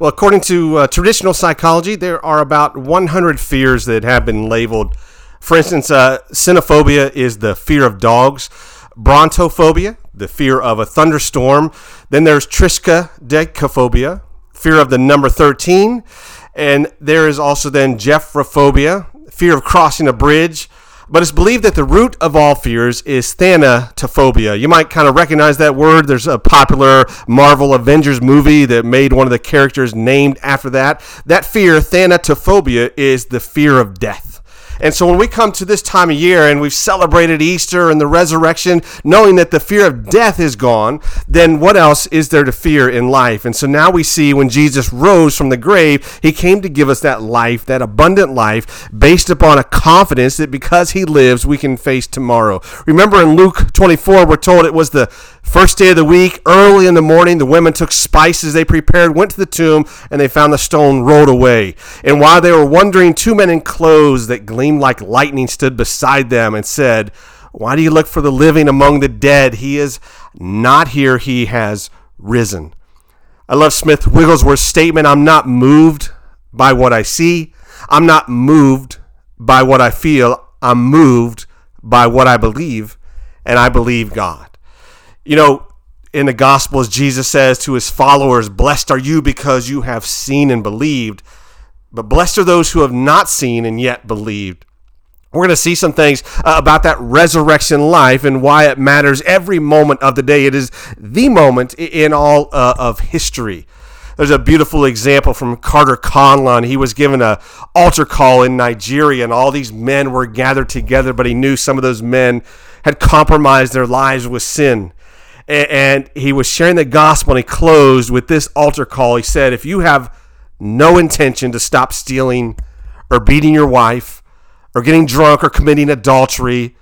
Well, according to uh, traditional psychology, there are about 100 fears that have been labeled. For instance, uh, cynophobia is the fear of dogs, brontophobia, the fear of a thunderstorm. Then there's triskaidekaphobia, fear of the number 13. And there is also then gephyrophobia, fear of crossing a bridge. But it's believed that the root of all fears is thanatophobia. You might kind of recognize that word. There's a popular Marvel Avengers movie that made one of the characters named after that. That fear, thanatophobia, is the fear of death. And so when we come to this time of year and we've celebrated Easter and the resurrection, knowing that the fear of death is gone, then what else is there to fear in life? And so now we see when Jesus rose from the grave, he came to give us that life, that abundant life, based upon a confidence that because he lives, we can face tomorrow. Remember in Luke 24, we're told it was the First day of the week, early in the morning, the women took spices they prepared, went to the tomb, and they found the stone rolled away. And while they were wondering, two men in clothes that gleamed like lightning stood beside them and said, Why do you look for the living among the dead? He is not here, he has risen. I love Smith Wigglesworth's statement I'm not moved by what I see, I'm not moved by what I feel, I'm moved by what I believe, and I believe God. You know, in the Gospels, Jesus says to his followers, Blessed are you because you have seen and believed, but blessed are those who have not seen and yet believed. We're going to see some things uh, about that resurrection life and why it matters every moment of the day. It is the moment in all uh, of history. There's a beautiful example from Carter Conlon. He was given a altar call in Nigeria, and all these men were gathered together, but he knew some of those men had compromised their lives with sin and he was sharing the gospel and he closed with this altar call. He said, If you have no intention to stop stealing or beating your wife or getting drunk or committing adultery,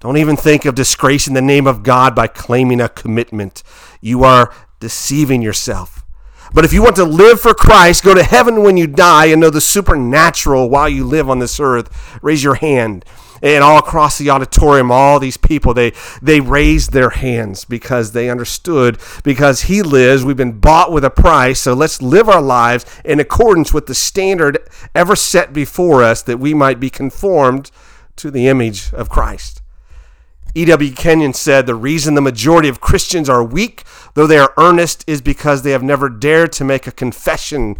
don't even think of disgracing the name of God by claiming a commitment. You are deceiving yourself. But if you want to live for Christ, go to heaven when you die, and know the supernatural while you live on this earth, raise your hand and all across the auditorium all these people they they raised their hands because they understood because he lives we've been bought with a price so let's live our lives in accordance with the standard ever set before us that we might be conformed to the image of Christ E.W. Kenyon said the reason the majority of Christians are weak, though they are earnest, is because they have never dared to make a confession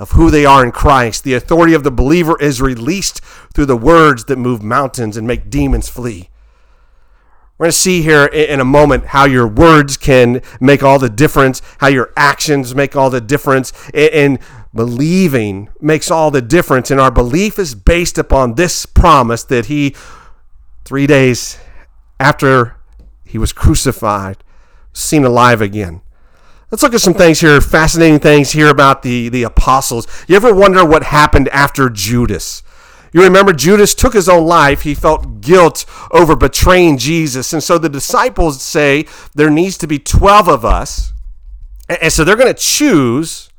of who they are in Christ. The authority of the believer is released through the words that move mountains and make demons flee. We're going to see here in a moment how your words can make all the difference, how your actions make all the difference, and believing makes all the difference. And our belief is based upon this promise that He, three days after He was crucified, seen alive again. Let's look at some things here, fascinating things here about the, the apostles. You ever wonder what happened after Judas? You remember Judas took his own life. He felt guilt over betraying Jesus. And so the disciples say there needs to be 12 of us. And so they're going to choose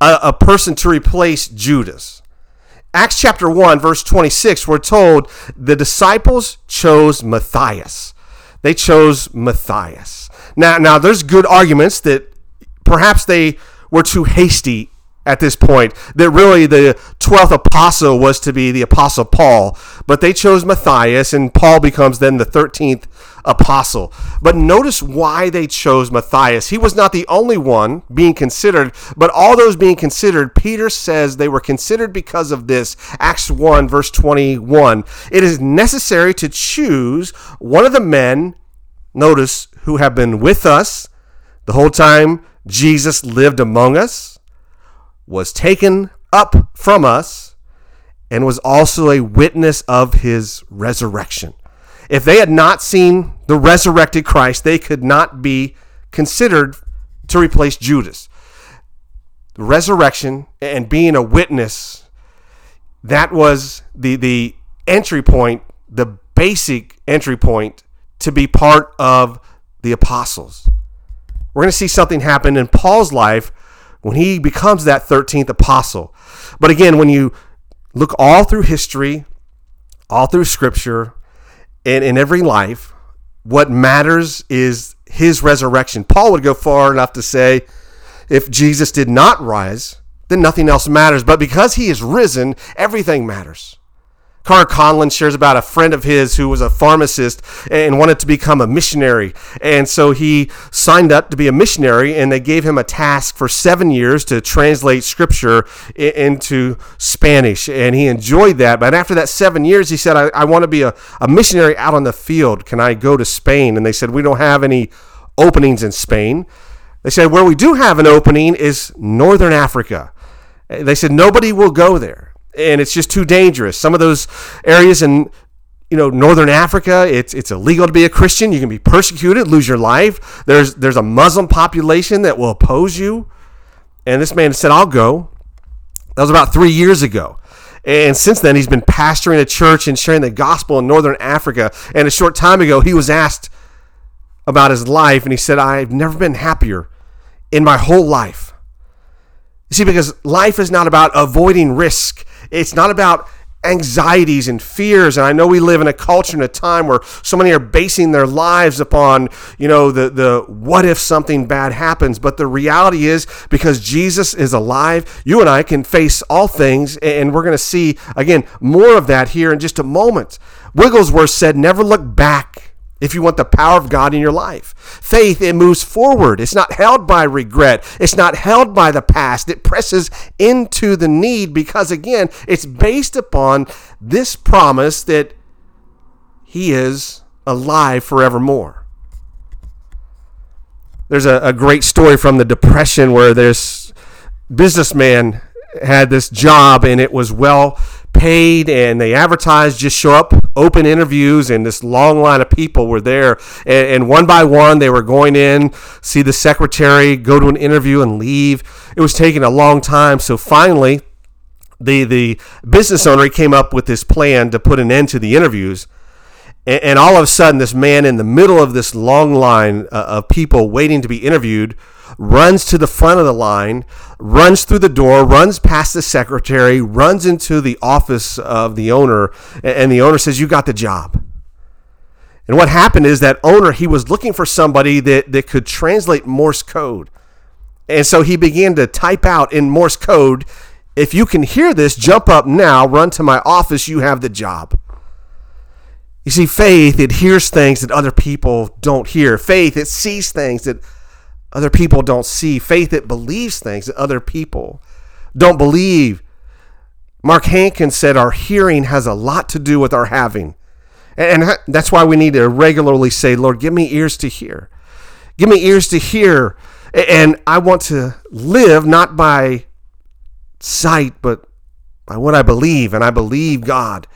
a, a person to replace Judas. Acts chapter 1, verse 26, we're told the disciples chose Matthias. They chose Matthias. Now, now there's good arguments that perhaps they were too hasty at this point. That really the 12th apostle was to be the apostle Paul, but they chose Matthias, and Paul becomes then the 13th apostle. But notice why they chose Matthias. He was not the only one being considered, but all those being considered, Peter says they were considered because of this. Acts 1, verse 21. It is necessary to choose one of the men, notice, who have been with us the whole time Jesus lived among us, was taken up from us, and was also a witness of his resurrection. If they had not seen the resurrected Christ, they could not be considered to replace Judas. The resurrection and being a witness, that was the, the entry point, the basic entry point to be part of the apostles. We're going to see something happen in Paul's life when he becomes that 13th apostle. But again, when you look all through history, all through scripture, and in every life, what matters is his resurrection. Paul would go far enough to say, if Jesus did not rise, then nothing else matters. But because he is risen, everything matters. Carter Conlon shares about a friend of his who was a pharmacist and wanted to become a missionary. And so he signed up to be a missionary, and they gave him a task for seven years to translate scripture into Spanish. And he enjoyed that. But after that seven years, he said, I, I want to be a, a missionary out on the field. Can I go to Spain? And they said, We don't have any openings in Spain. They said, Where we do have an opening is Northern Africa. They said, Nobody will go there and it's just too dangerous. Some of those areas in you know northern Africa, it's it's illegal to be a Christian. You can be persecuted, lose your life. There's there's a Muslim population that will oppose you. And this man said, "I'll go." That was about three years ago. And since then, he's been pastoring a church and sharing the gospel in northern Africa. And a short time ago, he was asked about his life, and he said, I've never been happier in my whole life. You see, because life is not about avoiding risk, it's not about anxieties and fears and i know we live in a culture and a time where so many are basing their lives upon you know the the what if something bad happens but the reality is because jesus is alive you and i can face all things and we're going to see again more of that here in just a moment. Wigglesworth said never look back if you want the power of God in your life. Faith, it moves forward. It's not held by regret. It's not held by the past. It presses into the need because, again, it's based upon this promise that He is alive forevermore. There's a, a great story from the Depression where this businessman had this job and it was well paid and they advertised just show up open interviews and this long line of people were there. And, and, one by one they were going in see the secretary go to an interview and leave. It was taking a long time. So finally the the business owner came up with this plan to put an end to the interviews. And, and all of a sudden this man in the middle of this long line uh, of people waiting to be interviewed runs to the front of the line, runs through the door, runs past the secretary, runs into the office of the owner, and the owner says, You got the job. And what happened is that owner, he was looking for somebody that, that could translate Morse code. And so he began to type out in Morse code, if you can hear this, jump up now, run to my office, you have the job. You see, faith, it hears things that other people don't hear. Faith, it sees things that other people don't see. Faith that believes things that other people don't believe. Mark Hankins said our hearing has a lot to do with our having. And that's why we need to regularly say, Lord, give me ears to hear. Give me ears to hear. And I want to live not by sight, but by what I believe. And I believe God.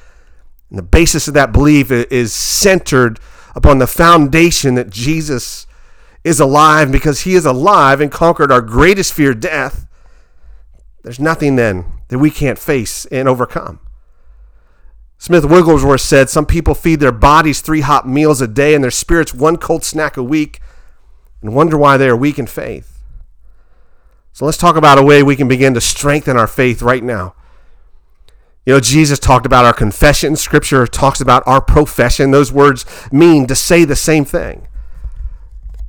And the basis of that belief is centered upon the foundation that Jesus is alive because he is alive and conquered our greatest fear, death, there's nothing then that we can't face and overcome. Smith Wigglesworth said some people feed their bodies three hot meals a day and their spirits one cold snack a week and wonder why they are weak in faith. So let's talk about a way we can begin to strengthen our faith right now. You know, Jesus talked about our confession. Scripture talks about our profession. Those words mean to say the same thing.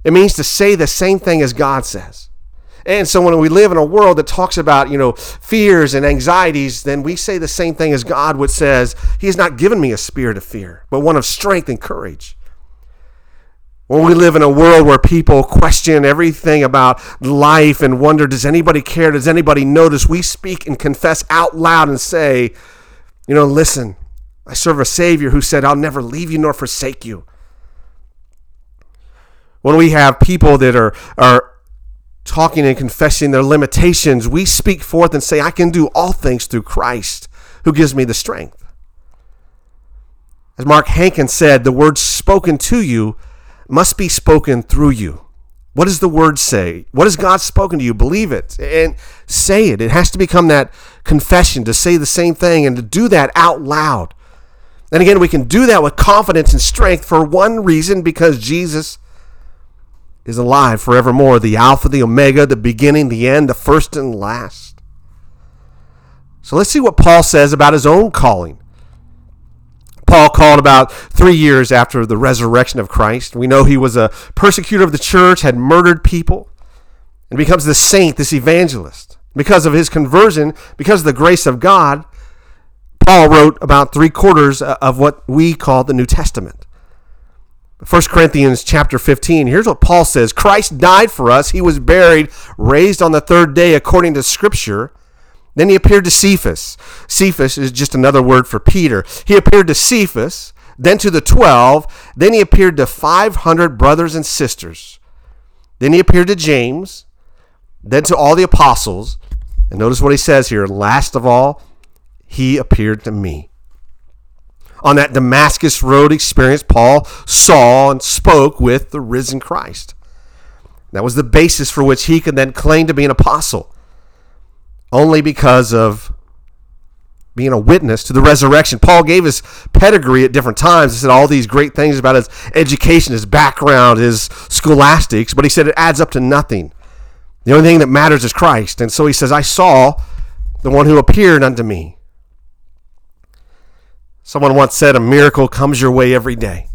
It means to say the same thing as God says. And so when we live in a world that talks about, you know, fears and anxieties, then we say the same thing as God which says, He has not given me a spirit of fear, but one of strength and courage. When we live in a world where people question everything about life and wonder, does anybody care? Does anybody notice? We speak and confess out loud and say, you know, listen, I serve a Savior who said, I'll never leave you nor forsake you when we have people that are, are talking and confessing their limitations, we speak forth and say, I can do all things through Christ who gives me the strength. As Mark Hankins said, the word spoken to you must be spoken through you. What does the word say? What has God spoken to you? Believe it and say it. It has to become that confession to say the same thing and to do that out loud. And again, we can do that with confidence and strength for one reason because Jesus is alive forevermore, the Alpha, the Omega, the beginning, the end, the first and last. So let's see what Paul says about his own calling. Paul called about three years after the resurrection of Christ. We know he was a persecutor of the church, had murdered people. and becomes the saint, this evangelist. Because of his conversion, because of the grace of God, Paul wrote about three quarters uh, of what we call the New Testament. 1 Corinthians chapter 15, here's what Paul says Christ died for us. He was buried, raised on the third day according to Scripture. Then he appeared to Cephas. Cephas is just another word for Peter. He appeared to Cephas, then to the 12, then he appeared to 500 brothers and sisters. Then he appeared to James, then to all the apostles. And notice what he says here last of all, he appeared to me. On that Damascus Road experience, Paul saw and spoke with the risen Christ. That was the basis for which he could then claim to be an apostle, only because of being a witness to the resurrection. Paul gave his pedigree at different times. He said all these great things about his education, his background, his scholastics, but he said it adds up to nothing. The only thing that matters is Christ. And so he says, I saw the one who appeared unto me. Someone once said, A miracle comes your way every day.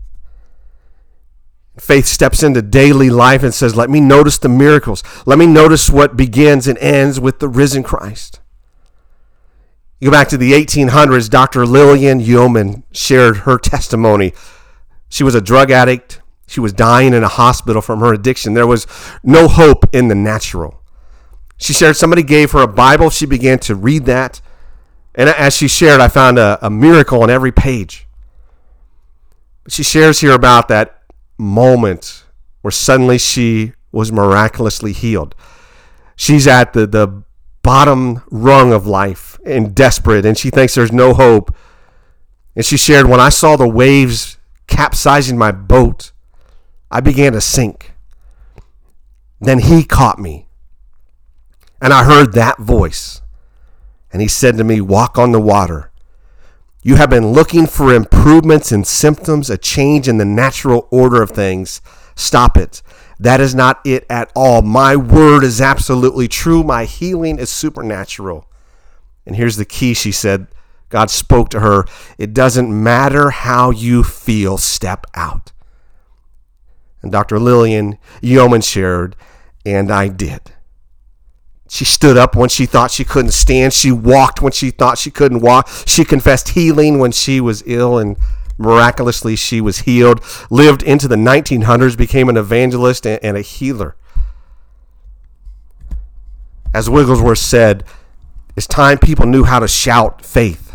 Faith steps into daily life and says, Let me notice the miracles. Let me notice what begins and ends with the risen Christ. You go back to the 1800s, Dr. Lillian Yeoman shared her testimony. She was a drug addict. She was dying in a hospital from her addiction. There was no hope in the natural. She shared somebody gave her a Bible. She began to read that. And as she shared, I found a, a miracle on every page. She shares here about that moment where suddenly she was miraculously healed. She's at the, the bottom rung of life and desperate, and she thinks there's no hope. And she shared, When I saw the waves capsizing my boat, I began to sink. Then he caught me. And I heard that voice. And he said to me, Walk on the water. You have been looking for improvements in symptoms, a change in the natural order of things. Stop it. That is not it at all. My word is absolutely true. My healing is supernatural. And here's the key she said God spoke to her. It doesn't matter how you feel, step out. And Dr. Lillian Yeoman shared, and I did. She stood up when she thought she couldn't stand. She walked when she thought she couldn't walk. She confessed healing when she was ill, and miraculously she was healed. Lived into the 1900s, became an evangelist and a healer. As Wigglesworth said, it's time people knew how to shout faith.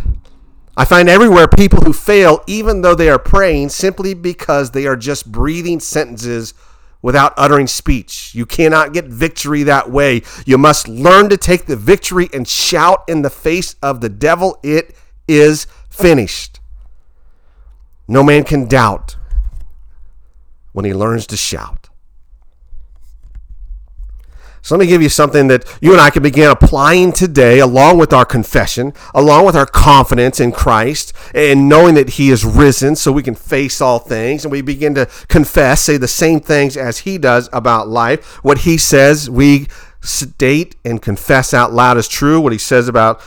I find everywhere people who fail, even though they are praying, simply because they are just breathing sentences without uttering speech. You cannot get victory that way. You must learn to take the victory and shout in the face of the devil, It is finished. No man can doubt when he learns to shout. So let me give you something that you and I can begin applying today, along with our confession, along with our confidence in Christ, and knowing that He is risen so we can face all things. And we begin to confess, say the same things as He does about life. What He says, we state and confess out loud is true. What He says about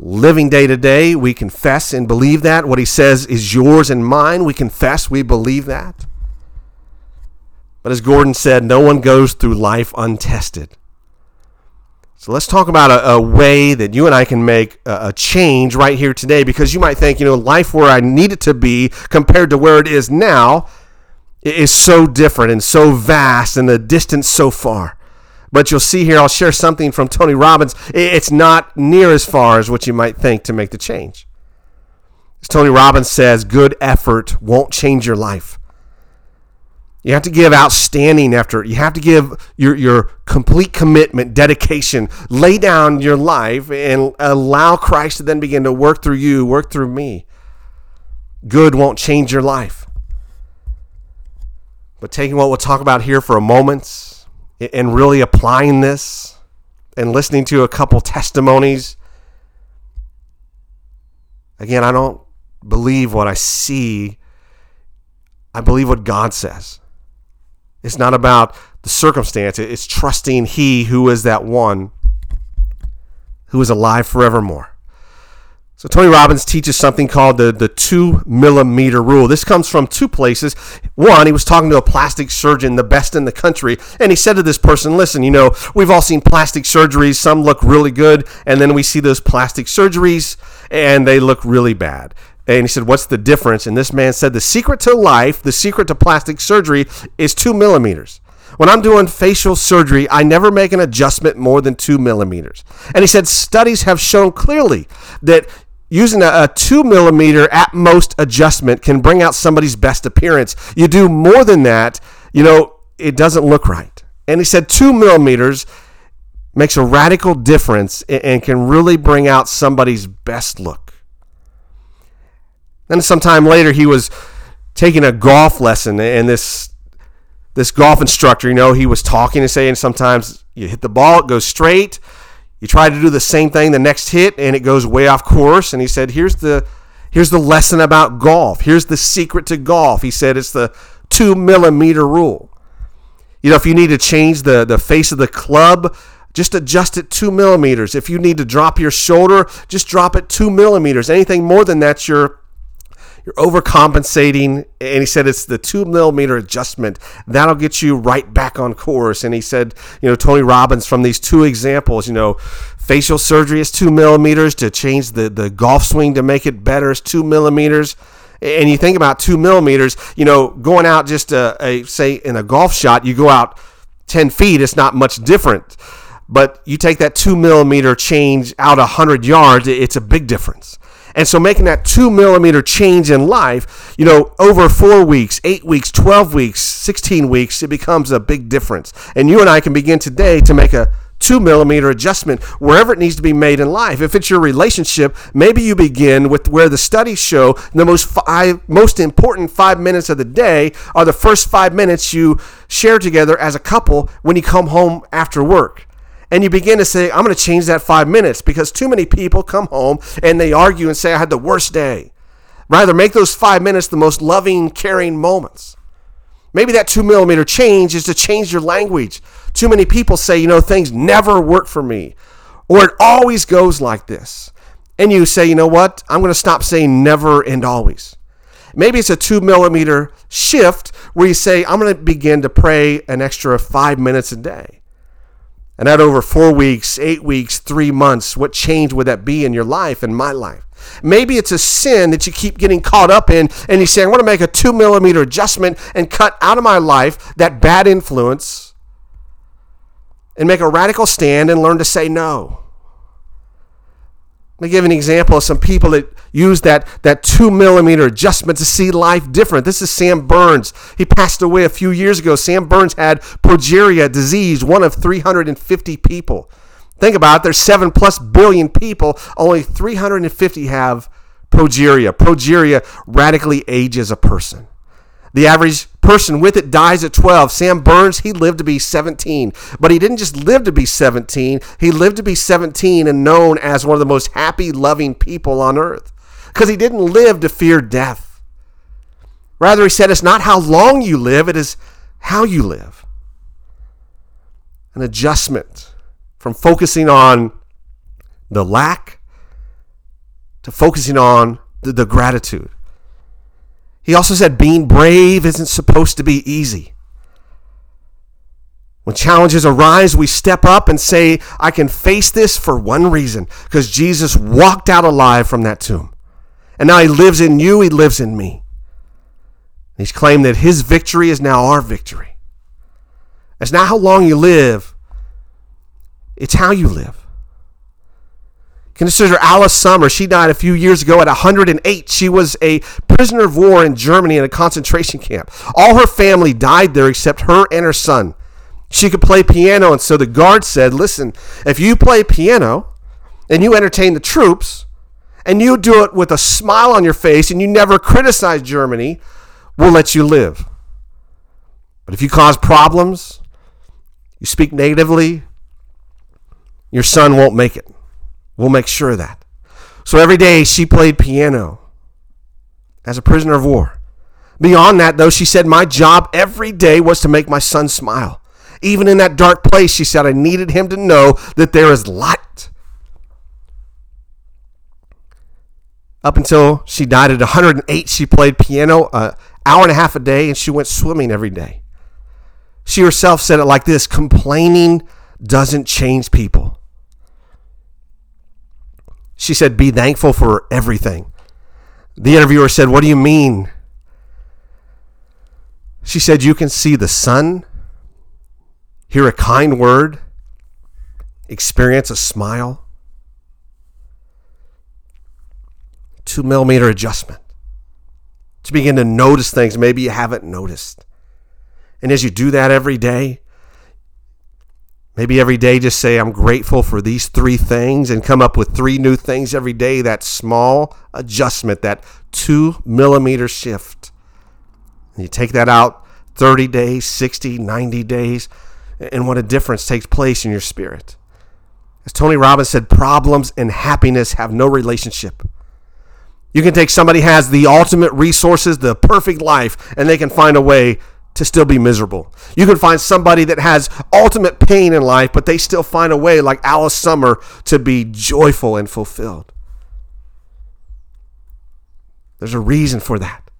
living day to day, we confess and believe that. What He says is yours and mine, we confess, we believe that. But as Gordon said, no one goes through life untested. So let's talk about a, a, way that you and I can make a, a, change right here today because you might think, you know, life where I need it to be compared to where it is now is so different and so vast and the distance so far. But you'll see here, I'll share something from Tony Robbins. It's not near as far as what you might think to make the change. As Tony Robbins says, good effort won't change your life. You have to give outstanding effort. You have to give your, your complete commitment, dedication, lay down your life, and allow Christ to then begin to work through you, work through me. Good won't change your life. But taking what we'll talk about here for a moment and really applying this and listening to a couple testimonies. Again, I don't believe what I see, I believe what God says. It's not about the circumstance, it's trusting He who is that one who is alive forevermore. So Tony Robbins teaches something called the, the two millimeter rule. This comes from two places. One, he was talking to a plastic surgeon, the best in the country, and he said to this person, listen, you know, we've all seen plastic surgeries. Some look really good, and then we see those plastic surgeries and they look really bad. And he said, What's the difference? And this man said, The secret to life, the secret to plastic surgery is two millimeters. When I'm doing facial surgery, I never make an adjustment more than two millimeters. And he said, Studies have shown clearly that using a, a, two millimeter at most adjustment can bring out somebody's best appearance. You do more than that, you know, it doesn't look right. And he said, Two millimeters makes a radical difference and can really bring out somebody's best look. Then sometime later, he was taking a golf lesson, and this this golf instructor, you know, he was talking and saying sometimes you hit the ball, it goes straight. You try to do the same thing the next hit, and it goes way off course. And he said, "Here's the here's the lesson about golf. Here's the secret to golf." He said, "It's the two millimeter rule." You know, if you need to change the the face of the club, just adjust it two millimeters. If you need to drop your shoulder, just drop it two millimeters. Anything more than that, you're you're overcompensating. And he said it's the two millimeter adjustment that'll get you right back on course. And he said, you know, Tony Robbins from these two examples, you know, facial surgery is two millimeters to change the, the golf swing to make it better is two millimeters. And you think about two millimeters, you know, going out just a, a say in a golf shot, you go out 10 feet, it's not much different. But you take that two millimeter change out 100 yards, it's a big difference. And so making that two millimeter change in life, you know, over four weeks, eight weeks, 12 weeks, 16 weeks, it becomes a big difference. And you and I can begin today to make a two millimeter adjustment wherever it needs to be made in life. If it's your relationship, maybe you begin with where the studies show the most five, most important five minutes of the day are the first five minutes you share together as a couple when you come home after work and you begin to say, I'm going to change that five minutes because too many people come home and they argue and say, I had the worst day. Rather, make those five minutes the most loving, caring moments. Maybe that two millimeter change is to change your language. Too many people say, you know, things never work for me, or it always goes like this. And you say, you know what? I'm going to stop saying never and always. Maybe it's a two millimeter shift where you say, I'm going to begin to pray an extra five minutes a day. And that over four weeks, eight weeks, three months, what change would that be in your life and my life? Maybe it's a sin that you keep getting caught up in, and you say, I want to make a two millimeter adjustment and cut out of my life that bad influence and make a radical stand and learn to say no. Let me give an example of some people that use that, that two millimeter adjustment to see life different. This is Sam Berns. He passed away a few years ago. Sam Berns had progeria disease, one of 350 people. Think about it, there's seven plus billion people, only 350 have progeria. Progeria radically ages a person. The average person with it dies at 12. Sam Berns, he lived to be 17. But he didn't just live to be 17, he lived to be 17 and known as one of the most happy, loving people on earth. Because he didn't live to fear death. Rather, he said, it's not how long you live, it is how you live. An adjustment from focusing on the lack to focusing on the, the gratitude. He also said being brave isn't supposed to be easy. When challenges arise, we step up and say, I can face this for one reason because Jesus walked out alive from that tomb. And now he lives in you, he lives in me. He's claimed that his victory is now our victory. It's not how long you live, it's how you live. Consider Alice Sommer. She died a few years ago at 108. She was a prisoner of war in Germany in a concentration camp. All her family died there except her and her son. She could play piano, and so the guard said, Listen, if you play piano and you entertain the troops, and you do it with a smile on your face and you never criticize Germany, we'll let you live. But if you cause problems, you speak negatively, your son won't make it. We'll make sure of that. So every day she played piano as a prisoner of war. Beyond that, though, she said, My job every day was to make my son smile. Even in that dark place, she said, I needed him to know that there is light. Up until she died at 108, she played piano an hour and a half a day and she went swimming every day. She herself said it like this complaining doesn't change people. She said, Be thankful for everything. The interviewer said, What do you mean? She said, You can see the sun, hear a kind word, experience a smile. Two millimeter adjustment to begin to notice things maybe you haven't noticed. And as you do that every day, maybe every day just say, I'm grateful for these three things and come up with three new things every day. That small adjustment, that two millimeter shift. And you take that out 30 days, 60, 90 days, and what a difference takes place in your spirit. As Tony Robbins said, problems and happiness have no relationship. You can take somebody has the ultimate resources, the perfect life, and they can find a way to still be miserable. You can find somebody that has ultimate pain in life, but they still find a way, like Alice Sommer, to be joyful and fulfilled. There's a reason for that.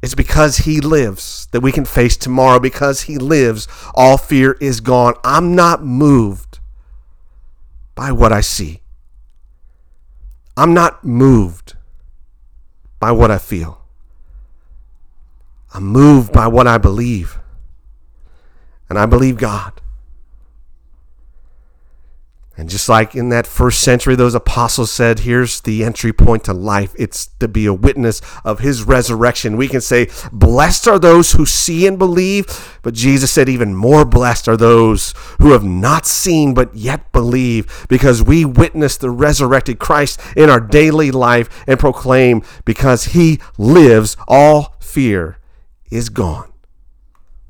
It's because he lives that we can face tomorrow. Because he lives, all fear is gone. I'm not moved by what I see. I'm not moved by what I feel. I'm moved by what I believe. And I believe God. And just like in that first century, those apostles said, here's the entry point to life. It's to be a witness of his resurrection. We can say, blessed are those who see and believe. But Jesus said, even more blessed are those who have not seen but yet believe, because we witness the resurrected Christ in our daily life and proclaim, because he lives, all fear is gone.